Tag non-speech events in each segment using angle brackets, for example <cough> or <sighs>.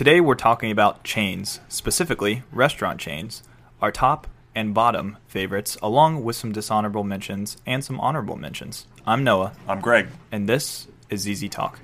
Today we're talking about chains, specifically restaurant chains, our top and bottom favorites, along with some dishonorable mentions and some honorable mentions. I'm Noah, I'm Greg. and this is Easy Talk.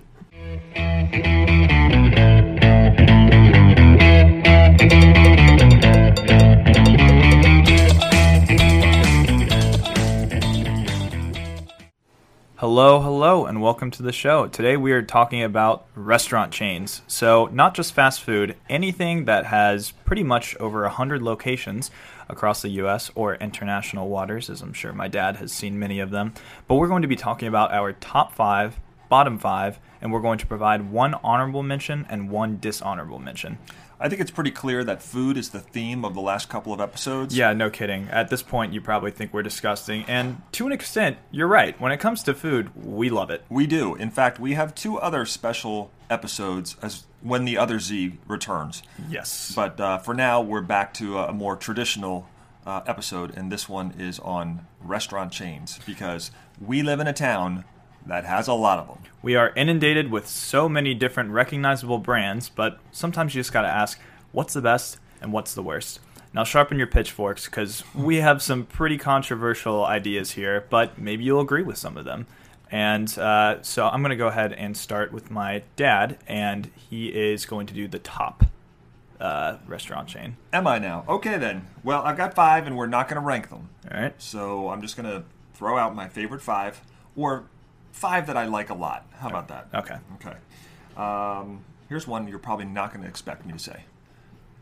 Hello, hello, and welcome to the show. Today we are talking about restaurant chains. So, not just fast food, anything that has pretty much over 100 locations across the US or international waters, as I'm sure my dad has seen many of them. But we're going to be talking about our top five, bottom five, and we're going to provide one honorable mention and one dishonorable mention. I think it's pretty clear that food is the theme of the last couple of episodes. Yeah, no kidding. At this point, you probably think we're disgusting. And to an extent, you're right. When it comes to food, we love it. We do. In fact, we have two other special episodes as when the other Z returns. Yes. But uh, for now, we're back to a more traditional uh, episode, and this one is on restaurant chains because we live in a town that has a lot of them. We are inundated with so many different recognizable brands, but sometimes you just gotta ask, what's the best and what's the worst? Now, sharpen your pitchforks because we have some pretty controversial ideas here, but maybe you'll agree with some of them. And uh, so I'm gonna go ahead and start with my dad, and he is going to do the top uh, restaurant chain. Am I now? Okay, then. Well, I've got five, and we're not going to rank them. All right. So I'm just going to throw out my favorite five, or five that I like a lot. How about that? Okay. Okay. Um, here's one you're probably not going to expect me to say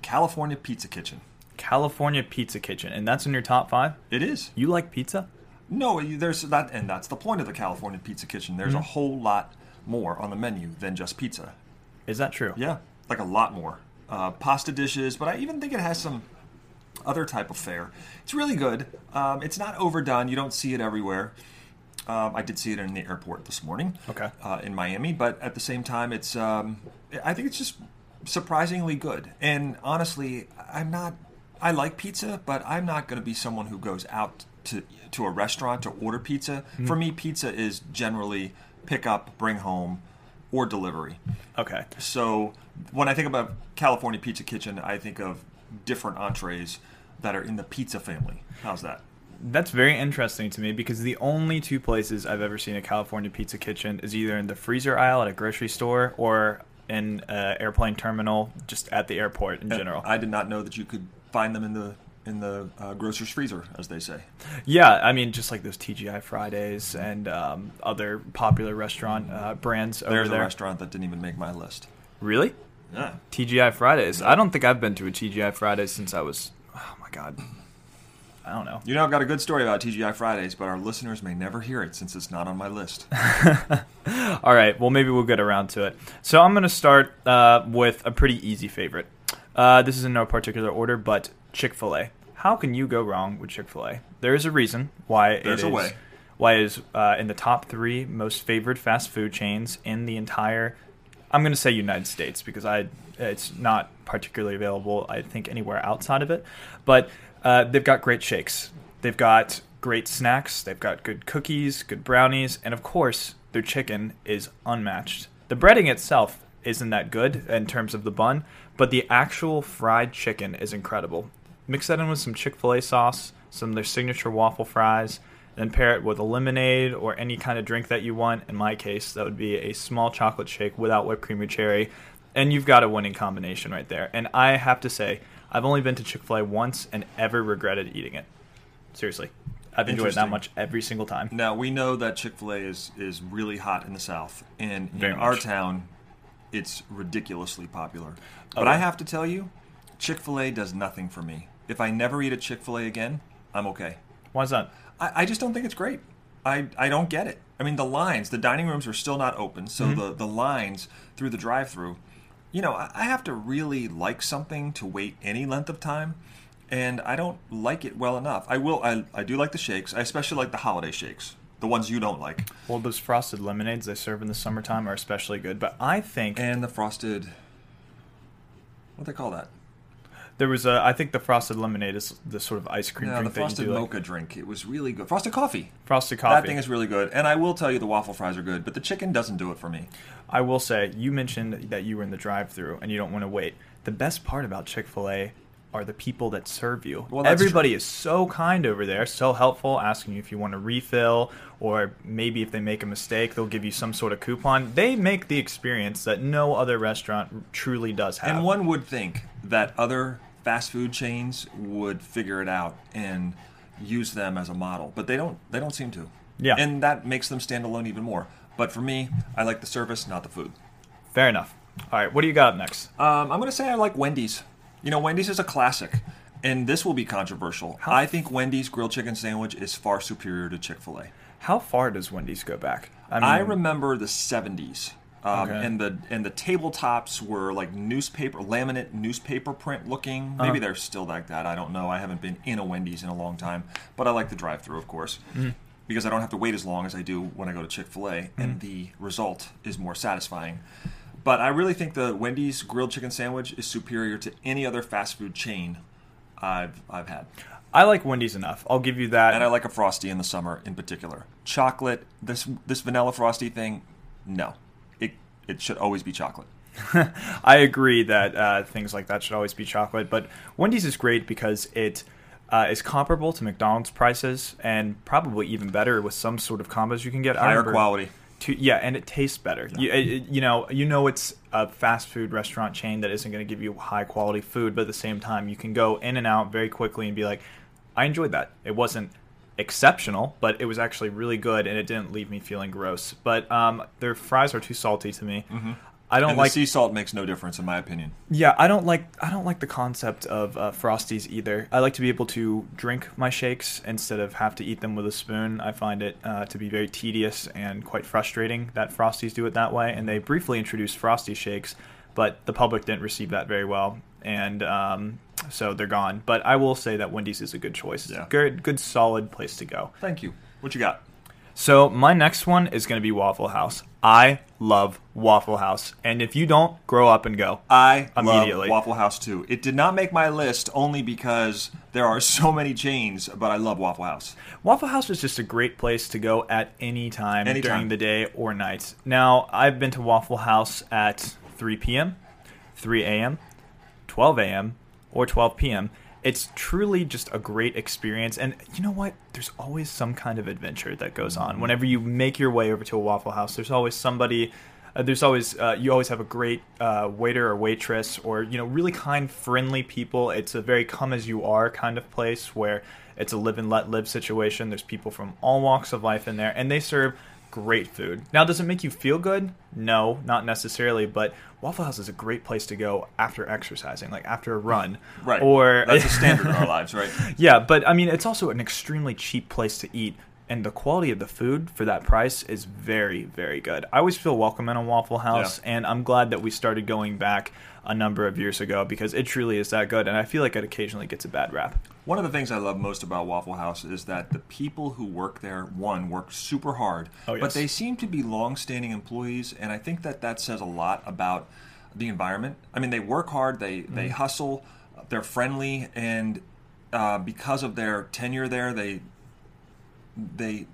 California Pizza Kitchen. California Pizza Kitchen, and that's in your top five. It is. You like pizza? No, there's that, and that's the point of the California Pizza Kitchen. There's a whole lot more on the menu than just pizza. Is that true? Yeah, like a lot more. Uh, pasta dishes, but I even think it has some other type of fare. It's really good. Um, it's not overdone. You don't see it everywhere. Um, I did see it in the airport this morning. Okay. Uh, in Miami, but at the same time, it's. Um, I think it's just surprisingly good. And honestly, I'm not. I like pizza, but I'm not going to be someone who goes out to to a restaurant to order pizza. For me, pizza is generally pick up, bring home, or delivery. Okay. So when I think about California Pizza Kitchen, I think of different entrees that are in the pizza family. How's that? That's very interesting to me because the only two places I've ever seen a California Pizza Kitchen is either in the freezer aisle at a grocery store or in an airplane terminal just at the airport in general. I did not know that you could find them in the in the uh, grocer's freezer, as they say. yeah, I mean, just like those TGI Fridays and um, other popular restaurant uh, brands over There's a restaurant that didn't even make my list. Really? Yeah. TGI Fridays. I don't think I've been to a TGI Fridays since I was, oh my God. I don't know. You know, I've got a good story about TGI Fridays, but our listeners may never hear it since it's not on my list. <laughs> All right. Well, maybe we'll get around to it. So I'm going to start uh, with a pretty easy favorite. Uh, this is in no particular order, but Chick Fil A. How can you go wrong with Chick Fil A? There is a reason why it There's a way. why it is uh, in the top three most favored fast food chains in the entire. I'm going to say United States because I it's not particularly available. I think anywhere outside of it, but uh, they've got great shakes. They've got great snacks. They've got good cookies, good brownies, and of course their chicken is unmatched. The breading itself isn't that good in terms of the bun, but the actual fried chicken is incredible. Mix that in with some Chick fil A sauce, some of their signature waffle fries, then pair it with a lemonade or any kind of drink that you want. In my case, that would be a small chocolate shake without whipped cream or cherry. And you've got a winning combination right there. And I have to say, I've only been to Chick fil A once and ever regretted eating it. Seriously. I've enjoyed it that much every single time. Now we know that Chick Fil A is is really hot in the South, and Very in our town, it's ridiculously popular. Oh, But I have to tell you, Chick Fil A does nothing for me. If I never eat at Chick Fil A again, I'm okay. Why is that? I, I just don't think it's great. I, I don't get it. I mean, the lines, the dining rooms are still not open, so Mm-hmm. the, the lines through the drive through, you know, I, have to really like something to wait any length of time, and I don't like it well enough. I will, I, I do like the shakes. I especially like the holiday shakes, the ones you don't like, Well, those frosted lemonades they serve in the summertime are especially good. But I think and the frosted, what do they call that? There was a, I think the frosted lemonade is the sort of ice cream Yeah, the drink that you frosted do. like- mocha drink. It was really good. Frosted coffee. frosted coffee. That thing is really good. And I will tell you, the waffle fries are good, but the chicken doesn't do it for me. I will say, you mentioned that you were in the drive-through and you don't want to wait. The best part about Chick Fil A are the people that serve you. Well, Everybody true. is so kind over there, so helpful, asking you if you want a refill, or maybe if they make a mistake, they'll give you some sort of coupon. They make the experience that no other restaurant truly does have. And one would think that other fast food chains would figure it out and use them as a model, but they don't. They don't seem to. Yeah. And that makes them stand alone even more. But for me, I like the service, not the food. Fair enough. All right, what do you got next? Um, I'm going to say I like Wendy's. You know, Wendy's is a classic, and this will be controversial. I think Wendy's grilled chicken sandwich is far superior to Chick Fil A. How far does Wendy's go back? I remember the '70s, um, Okay. and the and the tabletops were like newspaper, laminate newspaper print looking. Uh-huh. Maybe they're still like that. I don't know. I haven't been in a Wendy's in a long time, but I like the drive-through, of course, mm-hmm. because I don't have to wait as long as I do when I go to Chick Fil A, and mm-hmm. the result is more satisfying. But I really think the Wendy's grilled chicken sandwich is superior to any other fast food chain I've I've had. I like Wendy's enough. I'll give you that. And I like a frosty in the summer in particular. Chocolate, this this vanilla frosty thing, no. It it should always be chocolate. <laughs> I agree that uh, things like that should always be chocolate, but Wendy's is great because it uh, is comparable to McDonald's prices and probably even better with some sort of combos you can get. Higher quality. To, yeah, and it tastes better. You, it- it- you know, you know, it's a fast food restaurant chain that isn't going to give you high quality food, but at the same time, you can go in and out very quickly and be like, I enjoyed that. It wasn't exceptional, but it was actually really good, and it didn't leave me feeling gross. But um, their fries are too salty to me. I don't And like sea salt makes no difference in my opinion. yeah, I don't like I don't like the concept of uh, frosties either. I like to be able to drink my shakes instead of have to eat them with a spoon. I find it uh, to be very tedious and quite frustrating that frosties do it that way. And they briefly introduced frosty shakes, but the public didn't receive that very well, and um, so they're gone. But I will say that Wendy's is a good choice. It's Yeah. good, good, solid place to go. Thank you. What you got? So my next one is going to be Waffle House. I love Waffle House, and if you don't, grow up and go. I Immediately. love Waffle House too. It did not make my list only because there are so many chains, but I love Waffle House. Waffle House is just a great place to go at any time Anytime. during the day or night. Now, I've been to Waffle House at 3 p.m., 3 a.m., 12 a.m., or 12 p.m. It's truly just a great experience. And you know what? There's always some kind of adventure that goes on. Whenever you make your way over to a Waffle House, there's always somebody. Uh, there's always uh, you always have a great uh, waiter or waitress or you know really kind friendly people it's a very come as you are kind of place where it's a live and let live situation there's people from all walks of life in there and they serve great food now does it make you feel good no not necessarily but waffle house is a great place to go after exercising like after a run Right. or That's a <laughs> standard in our lives, right? yeah, but I mean, it's also an extremely cheap place to eat, and the quality of the food for that price is very, very good. I always feel welcome in a Waffle House, Yeah. and I'm glad that we started going back a number of years ago because it truly is that good, and I feel like it occasionally gets a bad rap. One of the things I love most about Waffle House is that the people who work there, one, work super hard, Oh, but they seem to be long-standing employees, and I think that that says a lot about the environment. I mean, they work hard, they they Mm-hmm. hustle, they're friendly, and uh, because of their tenure there, they they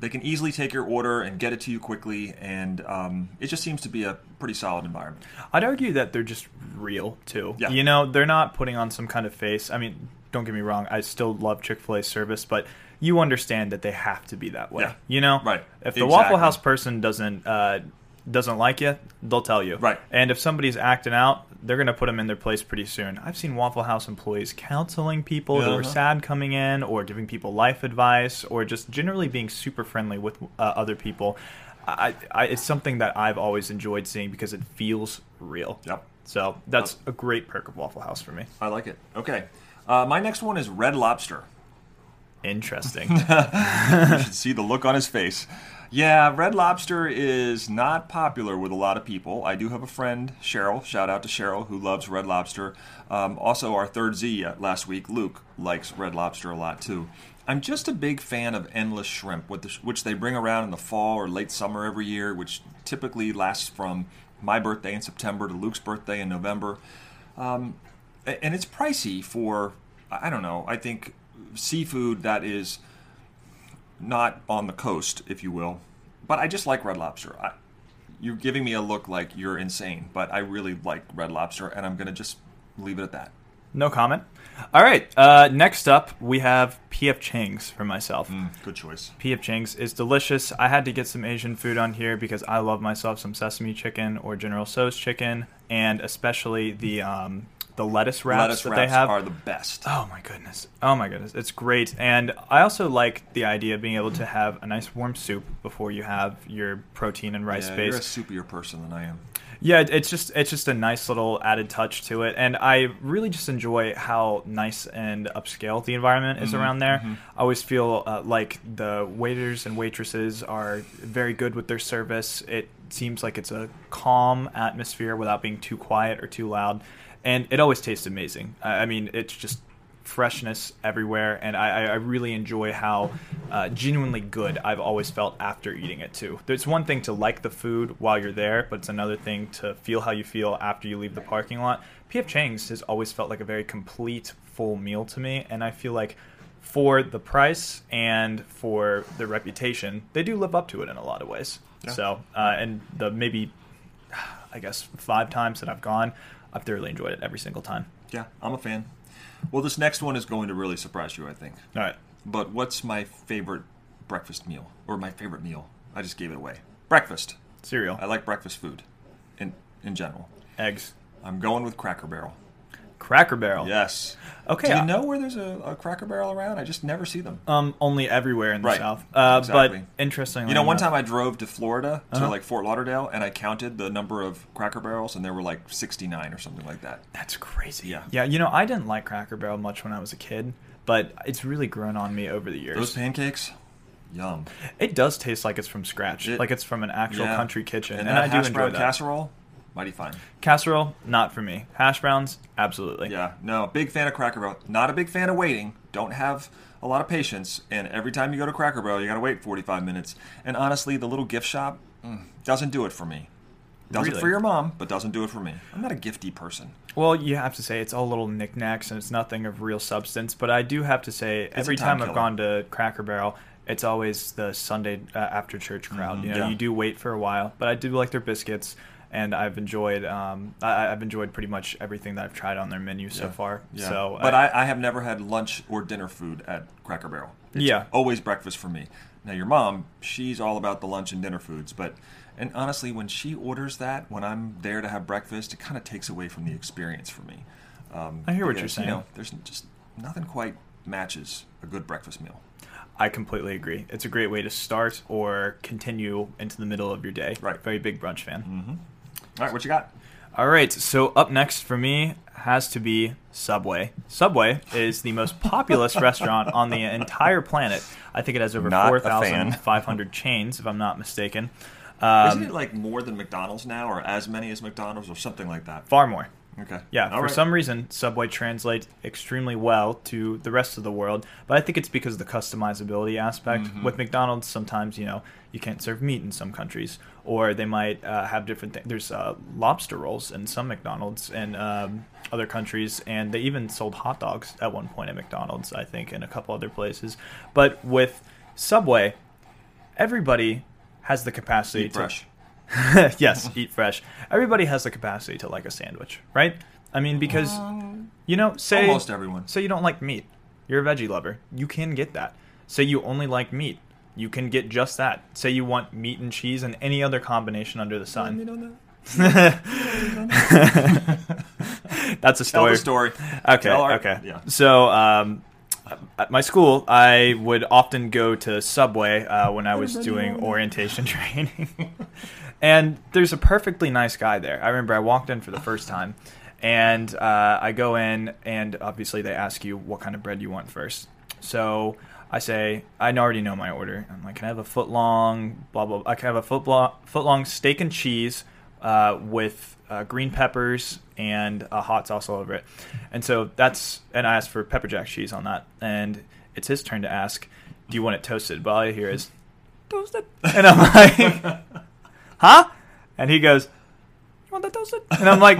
they can easily take your order and get it to you quickly, and um, it just seems to be a pretty solid environment. I'd argue that they're just real too. Yeah. You know, they're not putting on some kind of face. I mean, don't get me wrong, I still love Chick fil A service, but you understand that they have to be that way. Yeah. You know? Right. If the Exactly. Waffle House person doesn't uh, doesn't like you, they'll tell you. Right. And if somebody's acting out, they're going to put them in their place pretty soon. I've seen Waffle House employees counseling people who are Uh-huh. sad coming in, or giving people life advice, or just generally being super friendly with uh, other people. I, I, it's something that I've always enjoyed seeing because it feels real. Yep. So that's a great perk of Waffle House for me. I like it. Okay. Uh, my next one is Red Lobster. Interesting. <laughs> you should see the look on his face. Yeah, Red Lobster is not popular with a lot of people. I do have a friend, Cheryl. Shout out to Cheryl, who loves Red Lobster. Um, also, our third Z last week, Luke, likes Red Lobster a lot too. I'm just a big fan of endless shrimp, which they bring around in the fall or late summer every year, which typically lasts from my birthday in September to Luke's birthday in November. Um, and it's pricey for I don't know. I think seafood that is not on the coast, if you will. But I just like Red Lobster. I, you're giving me a look like you're insane, but I really like Red Lobster, and I'm gonna just leave it at that. No comment. All right. Uh, next up, we have PF Chang's for myself. Mm, good choice. PF Chang's is delicious. I had to get some Asian food on here because I love myself some sesame chicken or General Tso's chicken, and especially the um, the lettuce wraps Lettuce that wraps they have. are the best. Oh my goodness. Oh my goodness. It's great. And I also like the idea of being able to have a nice warm soup before you have your protein and rice yeah, base. you're a soupier person than I am. Yeah, it's just it's just a nice little added touch to it, and I really just enjoy how nice and upscale the environment is around there. I always feel uh, like the waiters and waitresses are very good with their service. It seems like it's a calm atmosphere without being too quiet or too loud, and it always tastes amazing. I I mean, it's just freshness everywhere, and I, I really enjoy how uh, genuinely good I've always felt after eating it too. There's one thing to like the food while you're there, but it's another thing to feel how you feel after you leave the parking lot. PF Chang's has always felt like a very complete, full meal to me, and I feel like for the price and for the reputation, they do live up to it in a lot of ways. Yeah. So, uh, and the maybe, I guess, five times that I've gone, I've thoroughly enjoyed it every single time. Yeah, I'm a fan. Well, this next one is going to really surprise you, I think. All right. But what's my favorite breakfast meal? Or my favorite meal? I just gave it away. Breakfast. Cereal, I like breakfast food in in general. eggs, I'm going with Cracker Barrel. Cracker Barrel. Yes. Okay. Do I- you know where there's a, a Cracker Barrel around? I just never see them. Um, only everywhere in the Right. South. Uh, Exactly. But interestingly, You know, one enough- time I drove to Florida to Uh-huh. like Fort Lauderdale, and I counted the number of Cracker Barrels, and there were like 69 or something like that. That's crazy. Yeah. Yeah. You know, I didn't like Cracker Barrel much when I was a kid, but it's really grown on me over the years. Those pancakes, yum. it does taste like it's from scratch, It- like it's from an actual Yeah. country kitchen, and, and, I do enjoy brown that. casserole, mighty fine. Casserole, not for me. Hash browns, absolutely. Yeah, no, big fan of Cracker Barrel. Not a big fan of waiting. Don't have a lot of patience. And every time you go to Cracker Barrel, you got to wait 45 minutes. And honestly, the little gift shop mm, doesn't do it for me. Does it for your mom, but doesn't do it for me. I'm not a gifty person. Well, you have to say it's all little knickknacks and it's nothing of real substance. But I do have to say, every time time I've gone to Cracker Barrel, it's always the Sunday uh, after church crowd. Mhm, You know, yeah. you do wait for a while, but I do like their biscuits, and I've enjoyed. Um, I, I've enjoyed pretty much everything that I've tried on their menu so Yeah. far. Yeah. So, but I, I have never had lunch or dinner food at Cracker Barrel. It's Yeah. always breakfast for me. Now your mom, she's all about the lunch and dinner foods, but and honestly, when she orders that, when I'm there to have breakfast, it kind of takes away from the experience for me. Um, I hear what you're saying. You know, there's just nothing quite matches a good breakfast meal. I completely agree. It's a great way to start or continue into the middle of your day. Right. Very big brunch fan. Mm-hmm. All right, what you got? All right, so up next for me has to be Subway. Subway is the most populous <laughs> restaurant on the entire planet. I think it has over Not 4,500 chains, if I'm not mistaken. Um, Isn't it like more than McDonald's now, or as many as McDonald's, or something like that? far more. Okay. Yeah, All for right. some reason, Subway translates extremely well to the rest of the world, but I think it's because of the customizability aspect. Mhm. With McDonald's, sometimes you know you can't serve meat in some countries, or they might uh, have different things. There's uh, lobster rolls in some McDonald's in um, other countries, and they even sold hot dogs at one point at McDonald's, I think, in a couple other places. But with Subway, everybody has the capacity Eat to fresh. <laughs> yes, <laughs> eat fresh. Everybody has the capacity to like a sandwich, right? I mean, because you know, say Almost everyone. say you don't like meat, you're a veggie lover, you can get that. Say you only like meat, you can get just that. Say you want meat and cheese and any other combination under the sun. <laughs> That's a Tell story. the story. Okay, Tell our- okay. Yeah. So, um, at my school, I would often go to Subway uh, when I was doing orientation <laughs> training. and there's a perfectly nice guy there. I remember I walked in for the first time, and uh, I go in, and obviously they ask you what kind of bread you want first. So I say, I already know my order. I'm like, can I have a foot long, blah, blah, blah. I can have a foot, foot long steak and cheese uh, with uh, green peppers and a hot sauce all over it. And so that's, and I asked for pepper jack cheese on that. And it's his turn to ask, do you want it toasted? But all I hear is, toasted. And I'm like, <laughs> huh? And he goes, you want that toasted? And I'm like,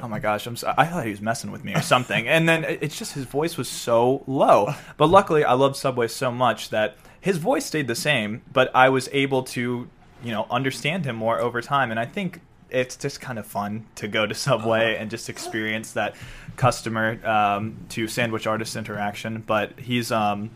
oh my gosh, I'm so, I thought he was messing with me or something. And then it's just his voice was so low. But luckily, I love Subway so much that his voice stayed the same, but I was able to, you know, understand him more over time. And I think it's just kind of fun to go to Subway and just experience that customer um, to sandwich artist interaction. But he's, um,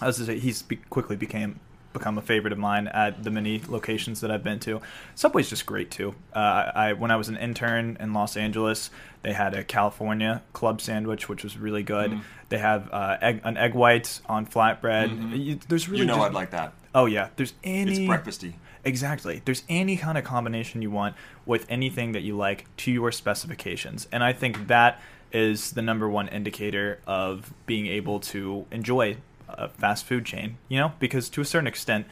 I was say, he's be- quickly became become a favorite of mine at the many locations that I've been to. Subway's just great too. Uh, I when I was an intern in Los Angeles, they had a California club sandwich, which was really good. Mm. They have uh, egg, an egg white on flatbread. Mhm. You- there's really you know just- I'd like that. Oh yeah, there's any It's breakfasty. Exactly. There's any kind of combination you want with anything that you like to your specifications. And I think that is the number one indicator of being able to enjoy a fast food chain, you know, because to a certain extent,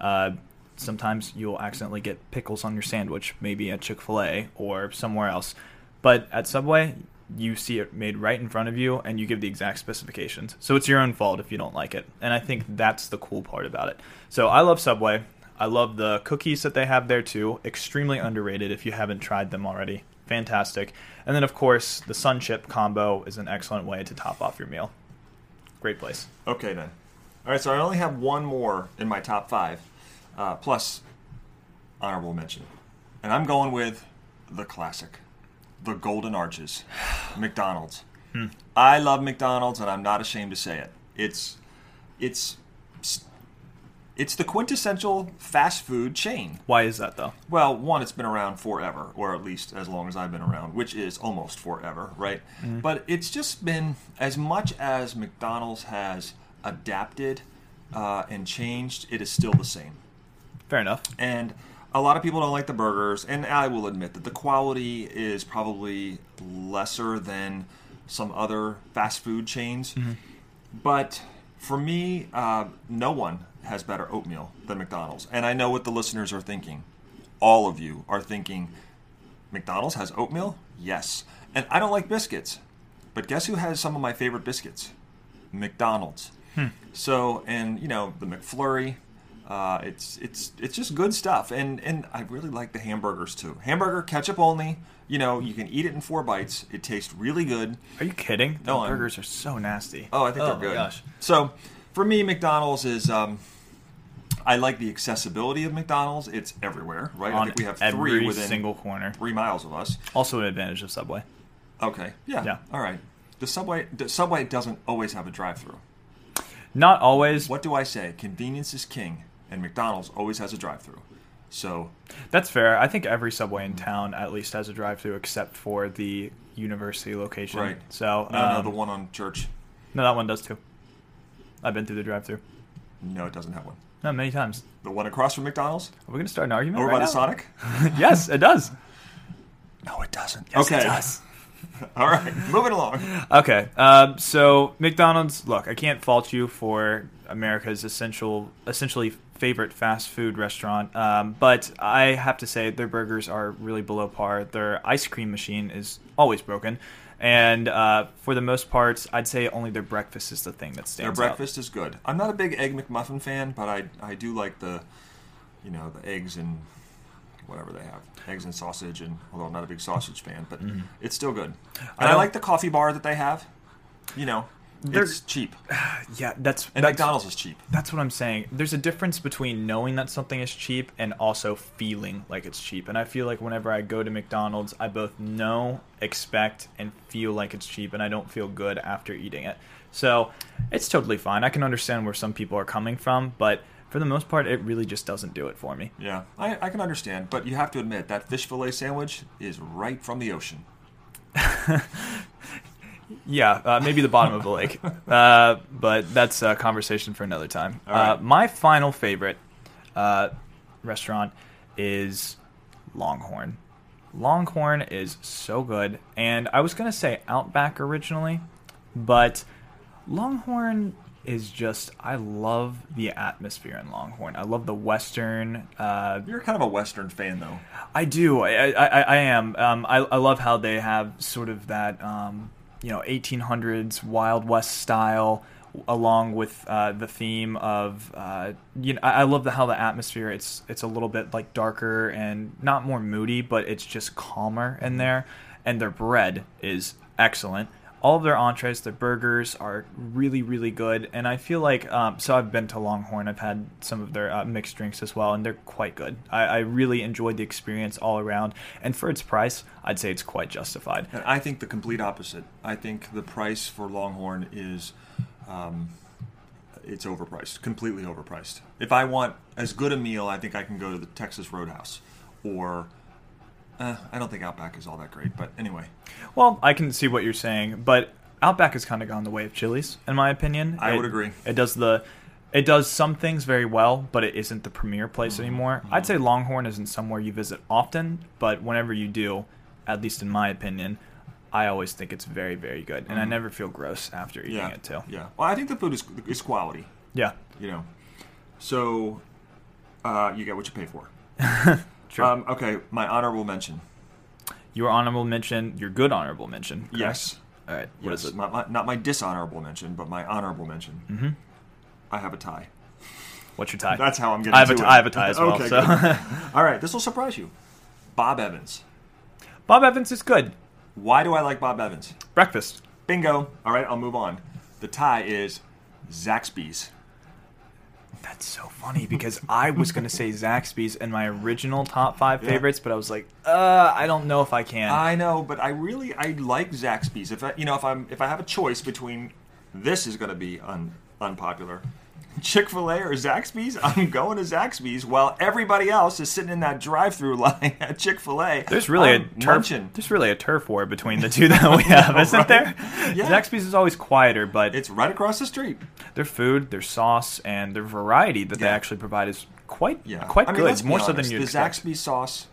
uh, sometimes you'll accidentally get pickles on your sandwich, maybe at Chick fil A or somewhere else. But at Subway, you see it made right in front of you and you give the exact specifications. So it's your own fault if you don't like it. And I think that's the cool part about it. So I love Subway. I love the cookies that they have there too. Extremely underrated if you haven't tried them already. Fantastic. And then, of course, the Sun Chip combo is an excellent way to top off your meal. Great place. Okay then. All right, so I only have one more in my top five, uh, plus honorable mention, and I'm going with the classic, the Golden Arches, <sighs> McDonald's. I love McDonald's, and I'm not ashamed to say it. It's, it's, it's the quintessential fast food chain. Why is that though? Well, one, it's been around forever, or at least as long as I've been around, which is almost forever, right? But it's just been as much as McDonald's has adapted uh, and changed, it is still the same. Fair enough. And a lot of people don't like the burgers, and I will admit that the quality is probably lesser than some other fast food chains. But for me, uh, no one has better oatmeal than McDonald's. And I know what the listeners are thinking. All of you are thinking, McDonald's has oatmeal? Yes. And I don't like biscuits. But guess who has some of my favorite biscuits? McDonald's. So, and you know, the McFlurry, uh, it's it's it's just good stuff, and and I really like the hamburgers too. Hamburger ketchup only. You know, you can eat it in four bites. It tastes really good. Are you kidding? The No, I'm- burgers are so nasty. Oh, I think Oh they're good. gosh. So, for me, McDonald's is. Um, I like the accessibility of McDonald's. It's everywhere, right? I think we have three within single corner. three miles of us. Also an advantage of Subway. Okay, yeah, Yeah. all right. The subway, the subway doesn't always have a drive-through. Not always. What do I say? Convenience is king, and McDonald's always has a drive-through. So, That's fair. I think every Subway in town at least has a drive-through, except for the university location. right. So no, no, um, the one on Church. no, that one does too. I've been through the drive-through. No, it doesn't have one. No, many times. The one across from McDonald's, Are we gonna start an argument? over right by the? Sonic. <laughs> yes, it does. No, it doesn't. Yes, okay. it does. <laughs> All right, moving along. Okay, um, so McDonald's. Look, I can't fault you for America's essential, essentially favorite fast food restaurant, um, but I have to say their burgers are really below par. Their ice cream machine is always broken, and uh, for the most part, I'd say only their breakfast is the thing that stands. Out. Their breakfast is good. I'm not a big egg McMuffin fan, but I I do like the, you know, the eggs and whatever they have, eggs and sausage. And although I'm not a big sausage fan, but it's still good. I And I, don't- like the coffee bar that they have. You know, They're- it's cheap. <sighs> Yeah, that's and that's, McDonald's is cheap. That's what I'm saying. There's a difference between knowing that something is cheap and also feeling like it's cheap. And I feel like whenever I go to McDonald's, I both know, expect, and feel like it's cheap, and I don't feel good after eating it. So it's totally fine. I can understand where some people are coming from, but for the most part, it really just doesn't do it for me. Yeah, I, I can understand, but you have to admit that fish fillet sandwich is right from the ocean. <laughs> Yeah, uh, maybe the bottom of the lake. <laughs> Uh, but that's a conversation for another time. Right. Uh, my final favorite uh, restaurant is Longhorn. Longhorn is so good. And I was going to say Outback originally, but Longhorn is just, I love the atmosphere in Longhorn. I love the Western. Uh, You're kind of a Western fan, though. I do. I I, I, I am. Um, I, I love how they have sort of that um, you know 1800s Wild West style, along with uh, the theme of uh, you know. I, I love the how the atmosphere. It's it's a little bit like darker and not more moody, but it's just calmer in there. and their bread is excellent. All of their entrees, their burgers are really, really good, and I feel like um, so. I've been to Longhorn. I've had some of their uh, mixed drinks as well, and they're quite good. I, I really enjoyed the experience all around, and for its price, I'd say it's quite justified. And I think the complete opposite. I think the price for Longhorn is, um, it's overpriced, completely overpriced. If I want as good a meal, I think I can go to the Texas Roadhouse, or uh, I don't think Outback is all that great. But anyway, Well, I can see what you're saying, but Outback has kind of gone the way of Chili's, in my opinion. I It- would agree. It does the, it does some things very well, but it isn't the premier place Mm-hmm. anymore. I'd say Longhorn isn't somewhere you visit often, but whenever you do, at least in my opinion, I always think it's very, very good, and I never feel gross after eating Mm-hmm. yeah, it too. yeah. Well, I think the food is is quality. Yeah, You know, so uh, you get what you pay for. <laughs> true. Um, okay, my honorable mention. your honorable mention, your good honorable mention. correct? Yes. All right. What is yes, it? My, my, not my dishonorable mention, but my honorable mention. Mm-hmm. I have a tie. What's your tie? That's how I'm getting I have a to tie- it. I have a tie as well, okay, so. good. <laughs> All right, this will surprise you. Bob Evans. Bob Evans is good. Why do I like Bob Evans? Breakfast. Bingo. All right, I'll move on. The tie is Zaxby's. That's so funny because I was gonna say <laughs> Zaxby's in my original top five Yeah. favorites, but I was like, uh, I don't know if I can. I know, but I really I like Zaxby's. If I, you know, if I'm if I have a choice between this is going to be un, unpopular, Chick Fil A or Zaxby's, <laughs> I'm going to Zaxby's. While everybody else is sitting in that drive-through <laughs> line at Chick Fil A. there's really I'm a turf. munching. There's really a turf war between the two that we <laughs> have, isn't Right? there? Yeah. Zaxby's is always quieter, but It's right across the street. their food, their sauce, and their variety that they actually provide is quite Yeah, quite I mean, good. More so than you The expect. Zaxby's sauce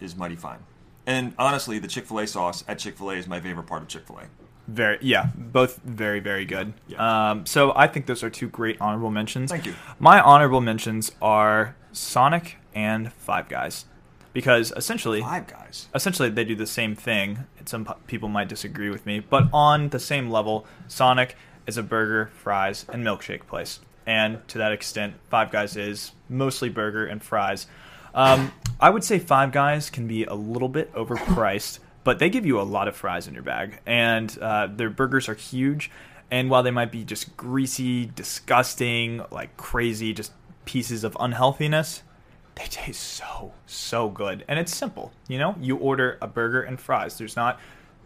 is mighty fine, and honestly, the Chick Fil A sauce at Chick Fil A is my favorite part of Chick Fil A. Very, yeah, both very, very good. Yeah. Um, so I think those are two great honorable mentions. Thank you. My honorable mentions are Sonic and Five Guys, because essentially, Five Guys. essentially they do the same thing. And some people might disagree with me, but on the same level, Sonic is a burger, fries, and milkshake place, and to that extent, Five Guys is mostly burger and fries. Um, I would say Five Guys can be a little bit overpriced, but they give you a lot of fries in your bag, and uh, their burgers are huge. And while they might be just greasy, disgusting, like crazy, just pieces of unhealthiness, they taste so so good and it's simple you know? You order a burger and fries. There's not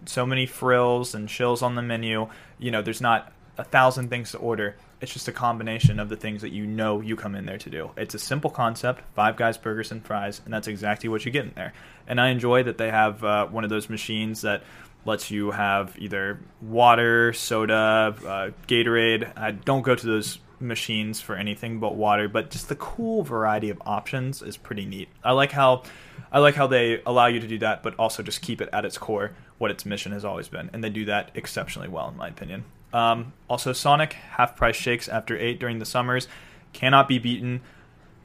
so many frills and chills on the menu. You know there's not a thousand things to order it's just a combination of the things that you know you come in there to do it's a simple concept five guys burgers and fries and that's exactly what you get in there and i enjoy that they have uh, one of those machines that lets you have either water soda uh, gatorade i don't go to those machines for anything but water, but just the cool variety of options is pretty neat. I like how I like how they allow you to do that, but also just keep it at its core what its mission has always been, and they do that exceptionally well, in my opinion. Um, also, Sonic half price shakes after eight during the summers cannot be beaten.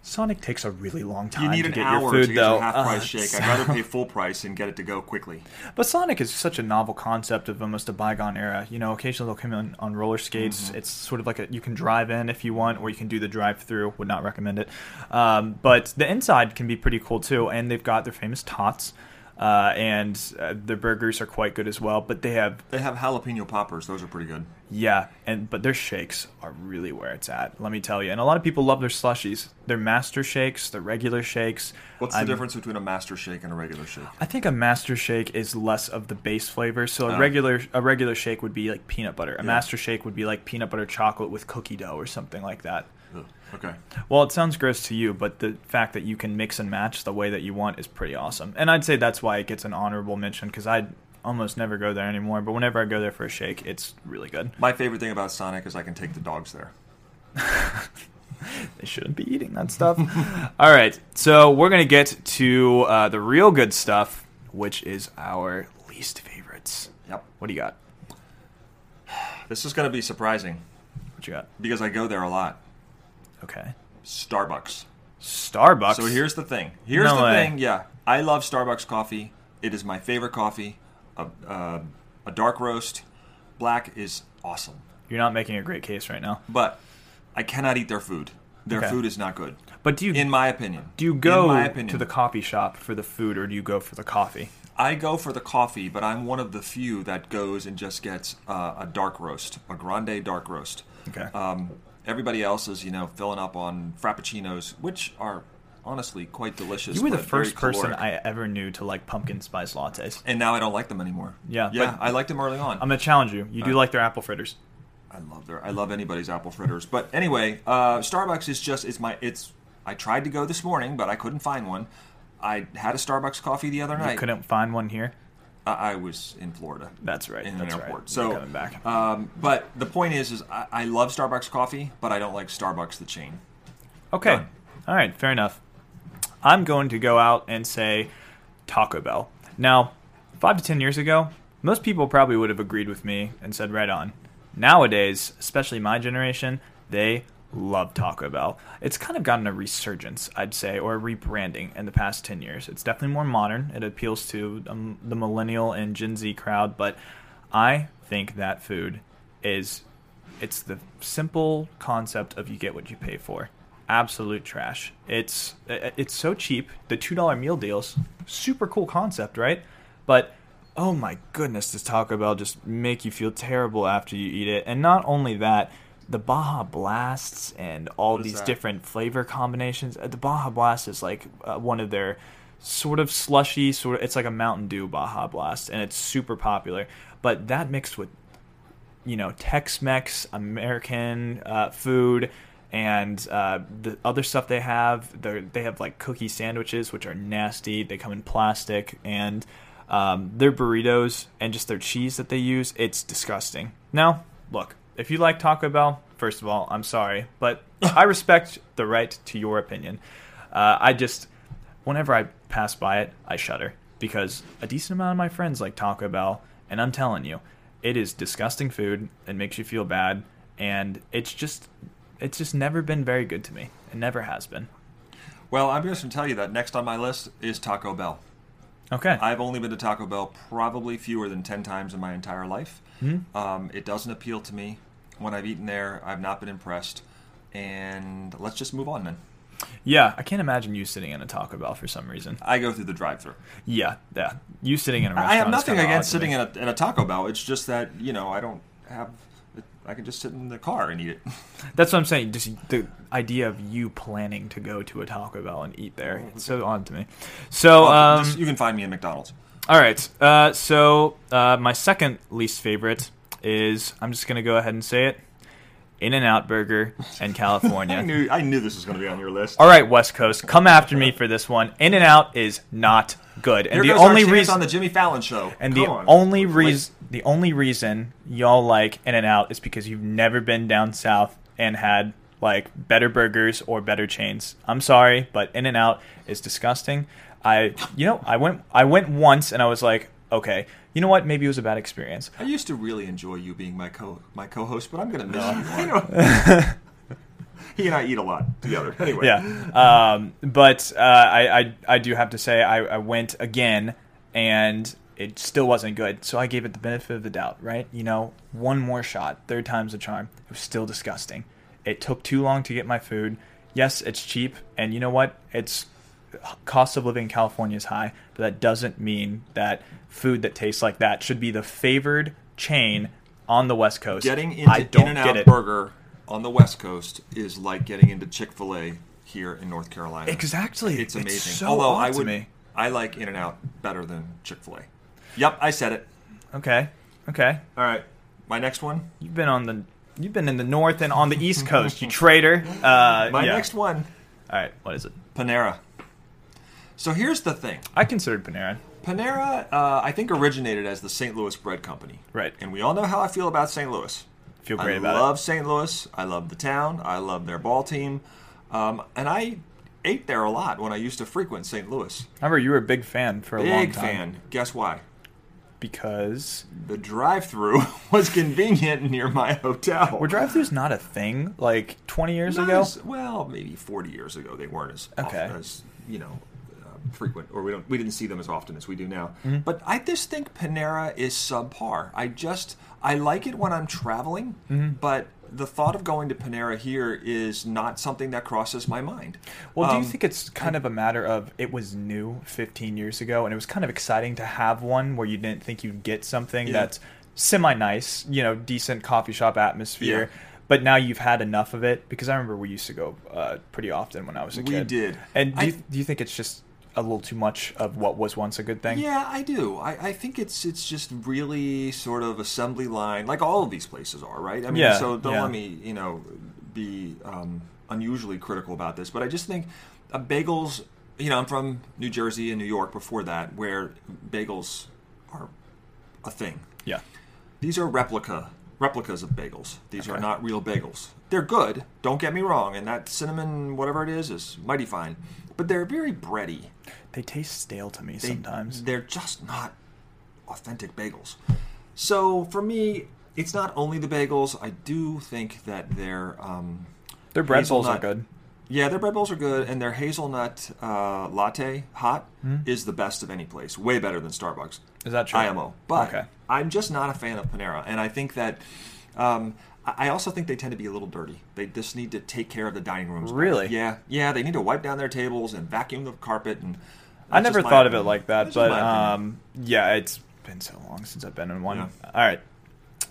Sonic takes a really long time You need to an get hour your food, to get though. your half price Uh, shake. so- <laughs> I'd rather pay full price and get it to go quickly. but Sonic is such a novel concept of almost a bygone era. You know, occasionally they'll come in on roller skates. Mm-hmm. It's sort of like a you can drive in if you want, or you can do the drive-through. Would not recommend it. Um, but the inside can be pretty cool too, and they've got their famous tots, uh, and uh, their burgers are quite good as well. But they have They have jalapeno poppers. Those are pretty good. yeah, and but their shakes are really where it's at. Let me tell you. And a lot of people love their slushies. Their master shakes, their regular shakes. What's the I'm- difference between a master shake and a regular shake? I think a master shake is less of the base flavor. So a Oh. regular a regular shake would be like peanut butter. A Yeah. master shake would be like peanut butter chocolate with cookie dough or something like that. Okay. Well, it sounds gross to you, but the fact that you can mix and match the way that you want is pretty awesome. And I'd say that's why it gets an honorable mention because I almost never go there anymore. But whenever I go there for a shake, it's really good. My favorite thing about Sonic is I can take the dogs there. <laughs> They shouldn't be eating that stuff. <laughs> All right, so we're gonna get to uh, the real good stuff, which is our least favorites. Yep. What do you got? This is going to be surprising What you got? because I go there a lot. Okay. Starbucks. Starbucks. So here's the thing. Here's No the way. thing. Yeah, I love Starbucks coffee. It is my favorite coffee. A, uh, a dark roast, black is awesome. You're not making a great case right now. But I cannot eat their food. Their Okay. food is not good, But do you in my opinion. do you go in my opinion, to the coffee shop for the food or do you go for the coffee? I go for the coffee, but I'm one of the few that goes and just gets uh, a dark roast, a grande dark roast. Okay. Um, everybody else is, you know, filling up on frappuccinos, which are honestly quite delicious. You were the first person. I ever knew to like pumpkin spice lattes. and now I don't like them anymore. Yeah, yeah, I liked them early on. I'm gonna challenge you. You do Uh, like their apple fritters. I love their I love anybody's apple fritters. But anyway, uh, Starbucks is just it's my it's. I tried to go this morning, but I couldn't find one. I had a Starbucks coffee the other You night. couldn't find one here. I, I was in Florida. That's right. in That's an right. airport. You're So, coming back. Um, but the point is, is I, I love Starbucks coffee, but I don't like Starbucks the chain. Okay. Done. All right. Fair enough. I'm going to go out and say Taco Bell. Now, five to ten years ago, most people probably would have agreed with me and said right on. Nowadays, especially my generation, they love Taco Bell. It's kind of gotten a resurgence, I'd say, or a rebranding in the past 10 years. It's definitely more modern. It appeals to um, the millennial and Gen Z crowd, but I think that food is it's the simple concept of you get what you pay for. Absolute trash. It's it's so cheap. The two dollar meal deals, super cool concept, right? But oh my goodness, does Taco Bell just make you feel terrible after you eat it? And not only that, the Baja Blasts and all these that? different flavor combinations. uh, The Baja Blast is like uh, one of their sort of slushy, sort of. It's like a Mountain Dew Baja Blast, and it's super popular. But that mixed with you know Tex-Mex, American uh, food, and uh, the other stuff they have. They they have like cookie sandwiches, which are nasty. They come in plastic, and um, their burritos and just their cheese that they use. It's disgusting. Now, look, if you like Taco Bell, first of all, I'm sorry, but I respect the right to your opinion. Uh, I just whenever I pass by it, I shudder because a decent amount of my friends like Taco Bell, and I'm telling you, it is disgusting food. It makes you feel bad, and it's just it's just never been very good to me. It never has been. Well, I'm just going to tell you that next on my list is Taco Bell. Okay. I've only been to Taco Bell probably fewer than 10 times in my entire life. Mhm. Um, it doesn't appeal to me. When I've eaten there, I've not been impressed. And let's just move on then. yeah, I can't imagine you sitting in a Taco Bell for some reason. I go through the drive through. Yeah, yeah. You sitting in a restaurant. I have nothing against sitting in a, in a Taco Bell. It's just that, you know, I don't have. I can just sit in the car and eat it. <laughs> That's what I'm saying. Just the idea of you planning to go to a Taco Bell and eat there. It's so odd to me. So, um, you can find me at McDonald's. All right. Uh, so uh, my second least favorite is I'm just gonna go ahead and say it: In and Out Burger in <laughs> I California. knew I knew this was going to be on your list. All right, West Coast, come after me for this one. In and Out is not good, and Here the only reason on the Jimmy Fallon show. and Come the on. only reason the only reason y'all like In and Out is because you've never been down south and had like better burgers or better chains. I'm sorry, but In and Out is disgusting. I you know, I went I went once and I was like, okay, you know what? Maybe it was a bad experience. I used to really enjoy you being my co my co-host, but I'm going to miss you. more. <laughs> <laughs> he and I eat a lot together. <laughs> Anyway, Yeah. Um, but uh, I, I I do have to say I, I went again and it still wasn't good. So I gave it the benefit of the doubt, right? You know, one more shot, third time's a charm. It was still disgusting. It took too long to get my food. Yes, it's cheap, and you know what? It's cost of living in California is high, but that doesn't mean that food that tastes like that should be the favored chain on the West Coast. Getting into In and Out. Burger on the West Coast is like getting into Chick Fil A here in North Carolina. Exactly. It's amazing. so Although I would, me. I like In and Out better than Chick Fil A. Yep, I said it. Okay. Okay. All right, my next one. You've been on the you've been in the north and on the east coast, you traitor. <laughs> Uh, My yeah. next one, All right, what is it? Panera. So here's the thing. I considered Panera. Panera, uh, I think, originated as the St. Louis Bread Company. Right. And we all know how I feel about St. Louis. Feel great I about love St. Louis. I love the town. I love their ball team. Um, and I ate there a lot when I used to frequent St. Louis. it. Remember, you were a big fan for a long time. Big fan. Guess why? Because The drive-through <laughs> was convenient near my hotel. were drive-throughs not a thing like 20 years Not ago? as- well, maybe 40 years ago they weren't as Okay. often as you know frequent, or we don't we didn't see them as often as we do now. Mm-hmm. But I just think Panera is subpar. I just I like it when I'm traveling, Mm-hmm. but the thought of going to Panera here is not something that crosses my mind. Well, do you Um, think it's kind of a matter of it was new 15 years ago and it was kind of exciting to have one where you didn't think you'd get something Yeah. that's semi nice, you know, decent coffee shop atmosphere, Yeah. but now you've had enough of it? Because I remember we used to go uh, pretty often when I was a We kid. We did. And do, I- you, do you think it's just a little too much of what was once a good thing? Yeah, I do. I, I think it's it's just really sort of assembly line, like all of these places are, right? I mean, Yeah, so don't yeah. let me, you know, be um, unusually critical about this, but I just think uh, bagels. You know, I'm from New Jersey and New York before that, where bagels are a thing. Yeah. These are replica replicas of bagels. These are not real bagels. They're good. Don't get me wrong, and that cinnamon whatever it is is mighty fine, but they're very bready. They taste stale to me They- sometimes. They're just not authentic bagels. So for me, it's not only the bagels. I do think that their um, Their bread bowls are good. Yeah, their bread bowls are good, and their hazelnut uh, latte hot Hmm? is the best of any place. Way better than Starbucks. Is that true? IMO. But Okay. I'm just not a fan of Panera, and I think that. Um, I also think they tend to be a little dirty. They just need to take care of the dining rooms. Really? Yeah, yeah. They need to wipe down their tables and vacuum the carpet. And I never thought of it like that, That's but um, yeah, it's been so long since I've been in one. Yeah. All right.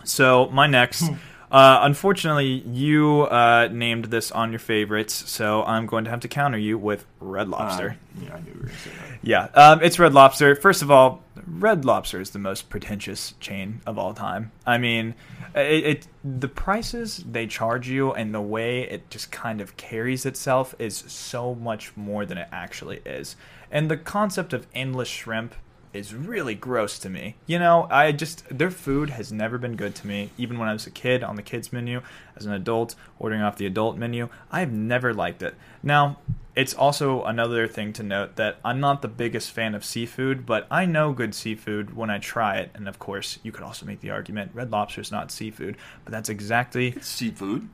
So my next, <laughs> uh, unfortunately, you uh, named this on your favorites, so I'm going to have to counter you with Red Lobster. Uh, yeah, I knew you were going to say that. Yeah, um, it's Red Lobster. First of all, Red Lobster is the most pretentious chain of all time. I mean, it, it the prices they charge you and the way it just kind of carries itself is so much more than it actually is. And the concept of endless shrimp is really gross to me. You know, I just their food has never been good to me. Even when I was a kid on the kids menu, as an adult ordering off the adult menu, I've never liked it. Now, it's also another thing to note that I'm not the biggest fan of seafood, but I know good seafood when I try it. And of course, you could also make the argument Red Lobster is not seafood, but that's exactly It's seafood.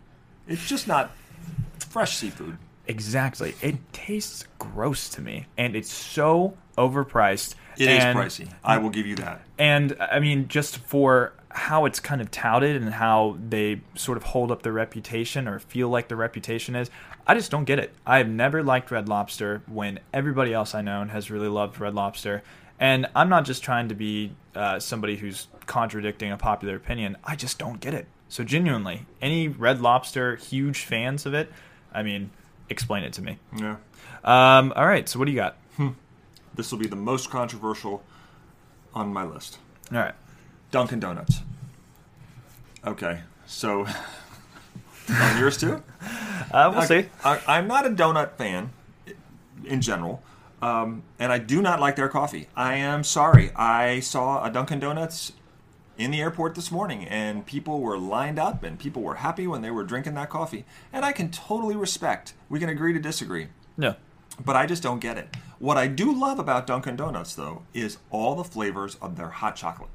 It's just not fresh seafood. exactly. It tastes gross to me, and it's so overpriced. It is and, pricey. I will give you that. And I mean, just for how it's kind of touted and how they sort of hold up their reputation or feel like their reputation is, I just don't get it. I've never liked Red Lobster when everybody else I know has really loved Red Lobster. And I'm not just trying to be uh, somebody who's contradicting a popular opinion. I just don't get it. So genuinely, any Red Lobster huge fans of it, I mean, explain it to me. Yeah. Um, all right. So what do you got? This will be the most controversial on my list. All right. Dunkin' Donuts. Okay, so <laughs> on yours too. Uh, we'll Okay, see. I, I'm not a donut fan in general, um, and I do not like their coffee. I am sorry. I saw a Dunkin' Donuts in the airport this morning, and people were lined up, and people were happy when they were drinking that coffee. And I can totally respect. We can agree to disagree. Yeah. But I just don't get it. What I do love about Dunkin' Donuts, though, is all the flavors of their hot chocolate.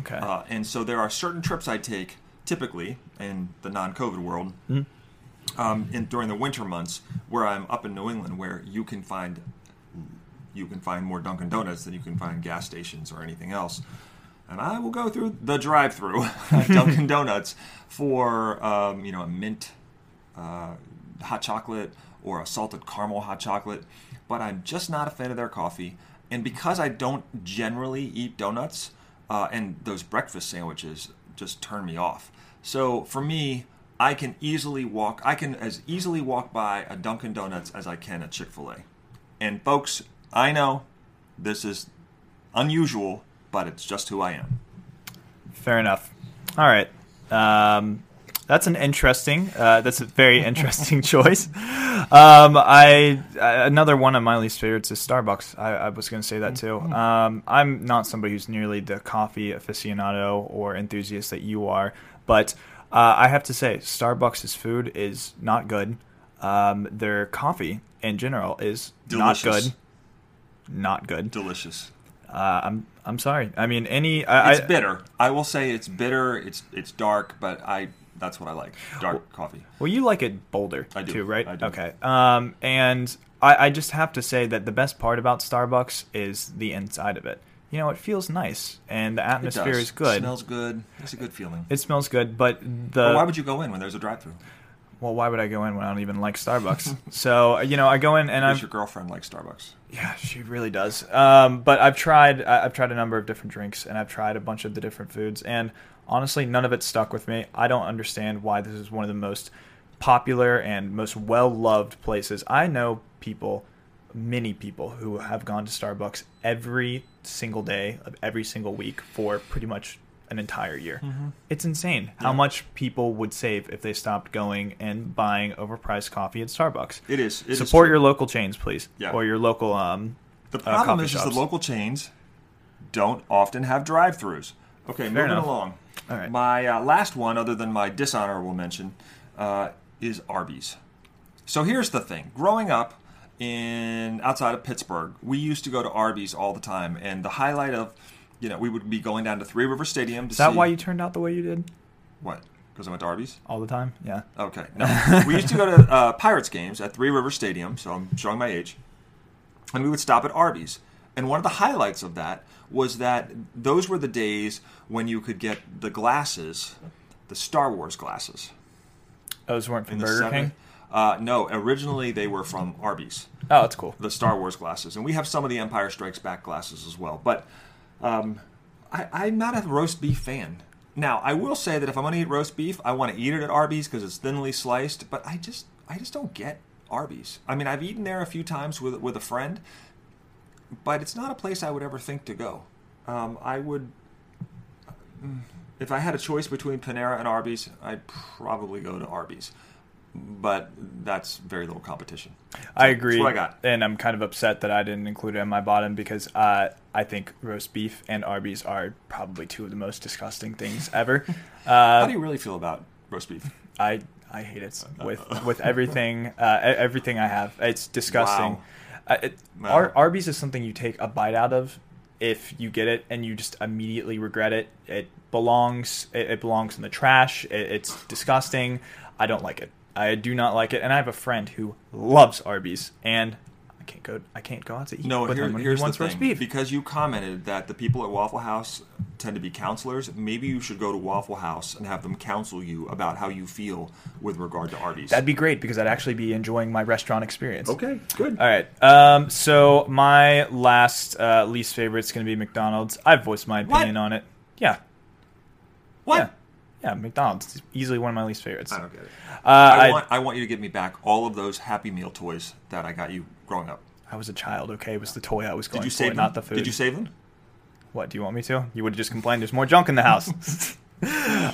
Okay. Uh, and so there are certain trips I take, typically in the non-COVID world, um, in, during the winter months, where I'm up in New England, where you can find you can find more Dunkin' Donuts than you can find gas stations or anything else. And I will go through the drive-through <laughs> at <laughs> Dunkin' Donuts for um, you know a mint uh, hot chocolate or a salted caramel hot chocolate, but I'm just not a fan of their coffee. And because I don't generally eat donuts, uh, and those breakfast sandwiches just turn me off. So for me, I can easily walk. I can as easily walk by a Dunkin' Donuts as I can a Chick Fil A. And folks, I know this is unusual, but it's just who I am. Fair enough. All right. Um, that's an interesting. Uh, that's a very interesting <laughs> choice. Um, I uh, another one of my least favorites is Starbucks. I, I was going to say that too. Um, I'm not somebody who's nearly the coffee aficionado or enthusiast that you are, but uh, I have to say Starbucks' food is not good. Um, their coffee in general is not good. Not good. Delicious. Uh, I'm I'm sorry. I mean, any I, It's I- bitter. I will say it's bitter. It's it's dark, but I that's what I like. Dark coffee. Well, you like it bolder I do. too, right? I do. Okay. Um, and I, I just have to say that the best part about Starbucks is the inside of it. you know, it feels nice and the It atmosphere is good. smells good. It's a good feeling. it smells good, but the But why would you go in when there's a drive-through? well, why would I go in when I don't even like Starbucks? <laughs> so you know, I go in and I'm your girlfriend likes Starbucks. Yeah, she really does. Um, but I've tried. I've tried a number of different drinks, and I've tried a bunch of the different foods, and honestly, none of it stuck with me. I don't understand why this is one of the most popular and most well-loved places. I know people, many people, who have gone to Starbucks every single day of every single week for pretty much an entire year. It's insane how Yeah. much people would save if they stopped going and buying overpriced coffee at Starbucks. It is. It is Support true. your local chains, please, Yeah. or your local um, The uh, problem coffee is, is the local chains don't often have drive-throughs. Okay, moving enough. along. All right. My uh, last one, other than my dishonorable mention, uh, is Arby's. So here's the thing: growing up in outside of Pittsburgh, we used to go to Arby's all the time, and the highlight of, you know, we would be going down to Three River Stadium to Is that see why you turned out the way you did what? Because I went to Arby's. all the time? Yeah. Okay. No. we used to go to <laughs> uh, Pirates games at Three River Stadium, so I'm showing my age. And we would stop at Arby's. And one of the highlights of that was that those were the days when you could get the glasses, the Star Wars glasses. Those weren't from Burger 70s. King. Uh, no, originally they were from Arby's, Oh, that's cool. the Star Wars glasses. And we have some of the Empire Strikes Back glasses as well. But um, I, I'm not a roast beef fan. Now, I will say that if I'm going to eat roast beef, I want to eat it at Arby's because it's thinly sliced. But I just, I just don't get Arby's. I mean, I've eaten there a few times with with a friend, but it's not a place I would ever think to go. Um, I would, if I had a choice between Panera and Arby's, I'd probably go to Arby's. But that's very little competition. I agree. what I got. And I'm kind of upset that I didn't include it in my bottom because uh, I think roast beef and Arby's are probably two of the most disgusting things ever. <laughs> How Uh, do you really feel about roast beef? I I hate it with <laughs> with everything uh, everything I have. It's disgusting. Wow. Uh, it, Wow. Ar- Arby's is something you take a bite out of if you get it and you just immediately regret it. It belongs it, it belongs in the trash. It, it's disgusting. I don't like it. I do not like it. And I have a friend who loves Arby's and I can't go I can't go out to eat No, with here- him here's he wants the thing. beef. Because you commented that the people at Waffle House tend to be counselors, maybe you should go to Waffle House and have them counsel you about how you feel with regard to Arby's. That'd be great because I'd actually be enjoying my restaurant experience. okay. Good. All right. Um, so my last uh, least favorite is going to be McDonald's. I've voiced my What? opinion on it. Yeah. what? Yeah. Yeah. McDonald's is easily one of my least favorites. I don't get it. Uh, I, I, want I want you to give me back all of those Happy Meal toys that I got you growing up. I was a child. Okay, it was the toy I was going Did you for, save them? not the food. Did you save them? What do you want me to? You would have just complained. There's more junk in the house. <laughs> <laughs>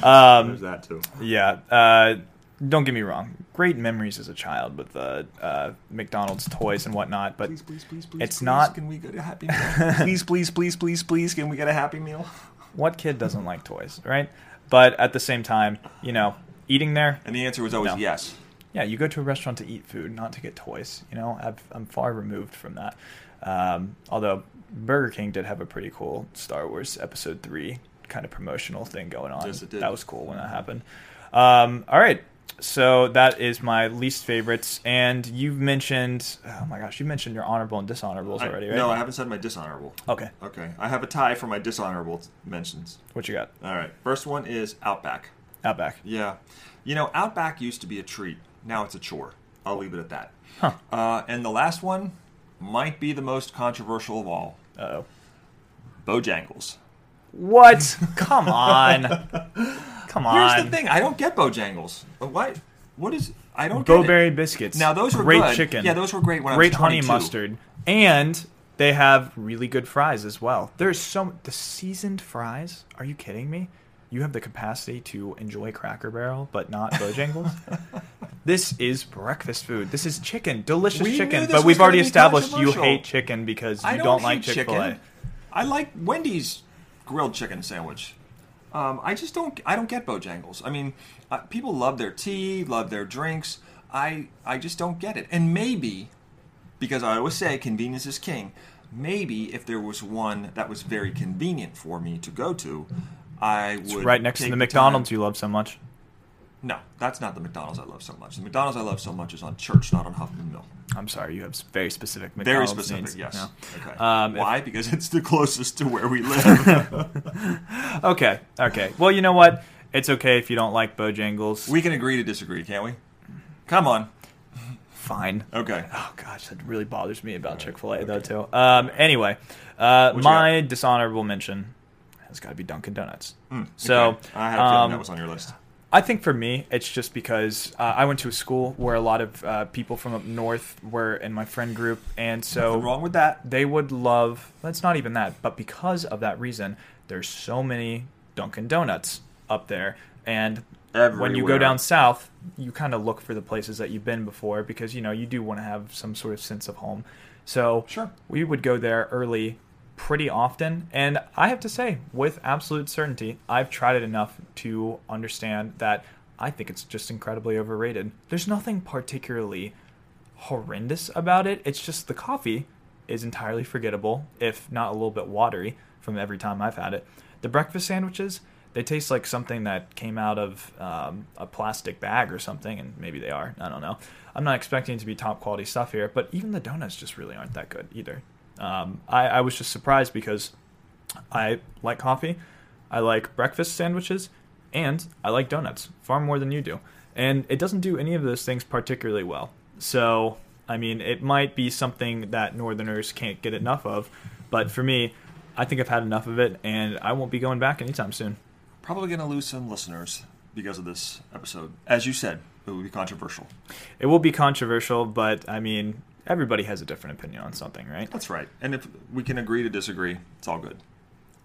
um, There's that too. yeah. Uh, don't get me wrong. Great memories as a child with the uh, McDonald's toys and whatnot, but Please, please, please, please. it's please, not- Can we get a Happy <laughs> Meal? please, please, please, please, please. Can we get a Happy Meal? what kid doesn't like toys, right? But at the same time, you know, eating there, And the answer was always No. yes. yeah, you go to a restaurant to eat food, not to get toys. You know, I've, I'm far removed from that. Um, although Burger King did have a pretty cool Star Wars Episode Three kind of promotional thing going on. Yes, it did. That was cool when that happened. Um, all right, so that is my least favorites. And you've mentioned, oh my gosh, you mentioned your honorable and dishonorables I- already, right? No, I haven't said my dishonorable. Okay, Okay, I have a tie for my dishonorable mentions. what you got? All right, first one is Outback. Outback. Yeah, you know Outback used to be a treat. Now it's a chore. I'll leave it at that. Huh. Uh, and the last one might be the most controversial of all. Uh-oh. Bojangles. What? Come on. <laughs> Come on. Here's the thing: I don't get Bojangles. Why? What is? I don't get it. Bo-Berry biscuits. Now those were great good. chicken. Yeah, those were great when great I was honey 22. mustard, and they have really good fries as well. There's so the seasoned fries. Are you kidding me? You have the capacity to enjoy Cracker Barrel, but not Bojangles. <laughs> this is breakfast food. This is chicken, delicious We knew chicken. this But was we've gonna already be established you controversial. hate chicken because you I don't, don't, like hate Chick Fil A. chicken. I like Wendy's grilled chicken sandwich. Um, I just don't. I don't get Bojangles. I mean, uh, people love their tea, love their drinks. I I just don't get it. And maybe because I always say convenience is king. Maybe if there was one that was very convenient for me to go to, I would It's right next to the time- McDonald's you love so much. No, that's not the McDonald's I love so much. The McDonald's I love so much is on Church, not on Huffman Mill. I'm sorry, you have very specific McDonald's Very specific, needs. yes. No. Okay. Um, if- Why? Because it's the closest to where we <laughs> live. Okay, okay. Well, you know what? It's okay if you don't like Bojangles. we can agree to disagree, can't we? Come on. Fine. Okay. Oh gosh, that really bothers me about Chick Fil A though too. Um, anyway, uh, my dishonorable mention has got to be Dunkin' Donuts. Hmm, So, okay. I had a feeling um, that was on your list. I think for me, it's just because uh, I went to a school where a lot of uh, people from up north were in my friend group, and so Nothing wrong with that. they would love. That's not even that, but because of that reason, there's so many Dunkin' Donuts up there, and when you go down south, you kind of look for the places that you've been before because you know you do want to have some sort of sense of home. So Sure. we would go there early pretty often, and I have to say, with absolute certainty, I've tried it enough to understand that I think it's just incredibly overrated. There's nothing particularly horrendous about it. It's just the coffee is entirely forgettable, if not a little bit watery from every time I've had it. The breakfast sandwiches, they taste like something that came out of um, a plastic bag or something, and maybe they are. I don't know. I'm not expecting to be top quality stuff here, but even the donuts just really aren't that good either. Um, I, I was just surprised because I like coffee, I like breakfast sandwiches, and I like donuts far more than you do. And it doesn't do any of those things particularly well. So, I mean, it might be something that Northerners can't get enough of, but for me, I think I've had enough of it, and I won't be going back anytime soon. Probably going to lose some listeners because of this episode. As you said, it would be controversial. It will be controversial, but I mean, everybody has a different opinion on something, right? That's right. And if we can agree to disagree, it's all good.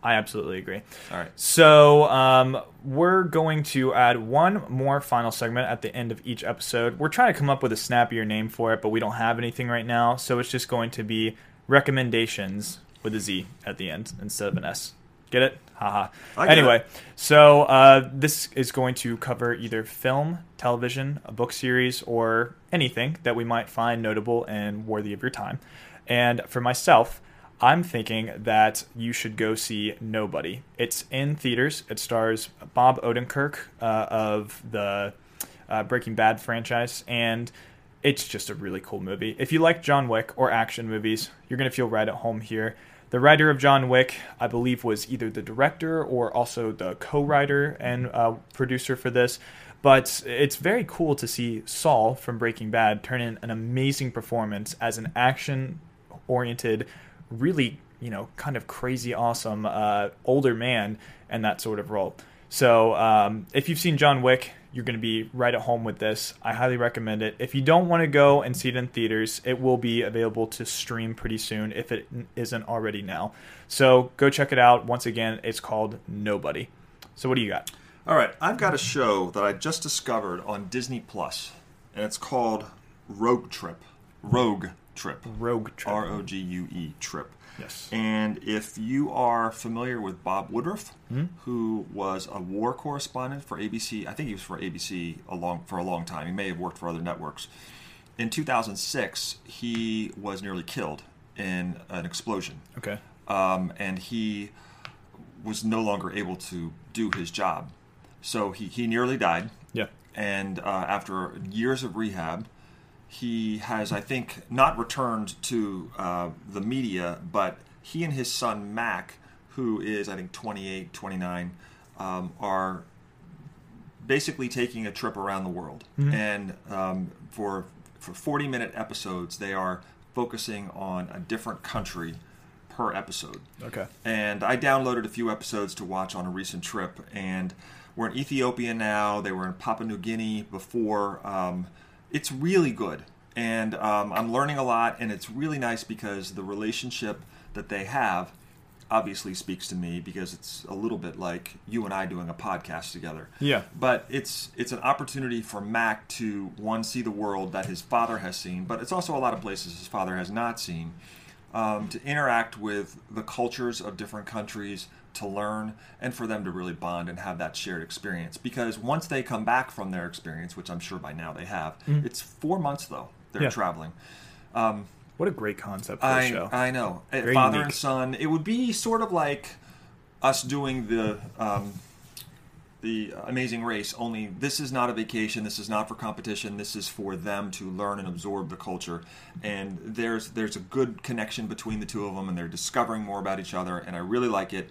I absolutely agree. All right. So um, we're going to add one more final segment at the end of each episode. We're trying to come up with a snappier name for it, but we don't have anything right now. So it's just going to be recommendations with a Z at the end instead of an S. Get it? Haha. I get Anyway, it. so uh, this is going to cover either film, television, a book series, or anything that we might find notable and worthy of your time. And for myself, I'm thinking that you should go see Nobody. It's in theaters. It stars Bob Odenkirk uh, of the uh, Breaking Bad franchise, and it's just a really cool movie. If you like John Wick or action movies, you're going to feel right at home here. The writer of John Wick, I believe, was either the director or also the co writer and uh, producer for this. But it's very cool to see Saul from Breaking Bad turn in an amazing performance as an action oriented, really, you know, kind of crazy awesome uh, older man in that sort of role. So um, if you've seen John Wick, you're going to be right at home with this. I highly recommend it. If you don't want to go and see it in theaters, it will be available to stream pretty soon if it isn't already now. So go check it out. Once again, it's called Nobody. So what do you got? All right. I've got a show that I just discovered on Disney Plus, and it's called Rogue Trip. Rogue Trip. Rogue Trip. R O G U E Trip. Yes. And if you are familiar with Bob Woodruff, Hmm? who was a war correspondent for ABC, I think he was for ABC a long, for a long time. He may have worked for other networks. In 2006, he was nearly killed in an explosion, Okay. um, and he was no longer able to do his job. So he, he nearly died Yeah. and uh, after years of rehab, he has, I think, not returned to uh, the media, but he and his son Mack, who is, I think, 28, 29, um, are basically taking a trip around the world. And um, for, for 40 minute episodes, they are focusing on a different country per episode Okay. and I downloaded a few episodes to watch on a recent trip. And we're in Ethiopia now. They were in Papua New Guinea before. Um, it's really good, and um, I'm learning a lot. And it's really nice because the relationship that they have obviously speaks to me because it's a little bit like you and I doing a podcast together. Yeah. But it's it's an opportunity for Mack to one see the world that his father has seen, but it's also a lot of places his father has not seen um, to interact with the cultures of different countries, to learn, and for them to really bond and have that shared experience. Because once they come back from their experience, which I'm sure by now they have, it's four months though they're Yeah. traveling. What a great concept for a I show. I know Very father unique. and son. It would be sort of like us doing the. Um, the Amazing Race. Only this is not a vacation. This is not for competition. This is for them to learn and absorb the culture. And there's there's a good connection between the two of them, and they're discovering more about each other. And I really like it.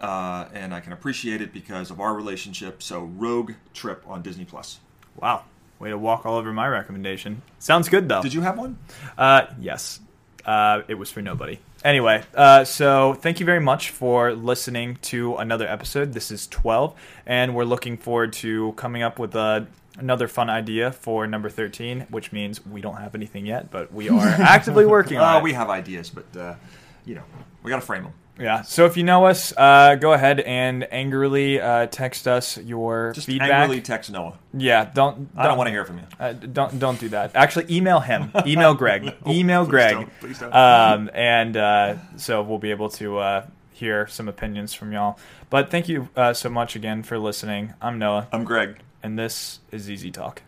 Uh, and I can appreciate it because of our relationship. So, Rogue Trip on Disney Plus. Wow. Way to walk all over my recommendation. Sounds good though. Did you have one? Uh, yes. Uh, it was for nobody. Anyway, uh, so thank you very much for listening to another episode. This is 12, and we're looking forward to coming up with a, another fun idea for number 13, which means we don't have anything yet, but we are <laughs> actively working on Uh, it. we have ideas, but uh, you know, we got to frame them. Yeah. So if you know us, uh, go ahead and angrily uh, text us your Just feedback. angrily text Noah. Yeah. Don't. I don't want to hear from you. Uh, don't don't do that. Actually, email him. <laughs> Email Greg. email please Greg. don't. Please don't. Um, and uh, so we'll be able to uh, hear some opinions from y'all. But thank you uh, so much again for listening. I'm Noah, I'm Greg. and this is Easy Talk.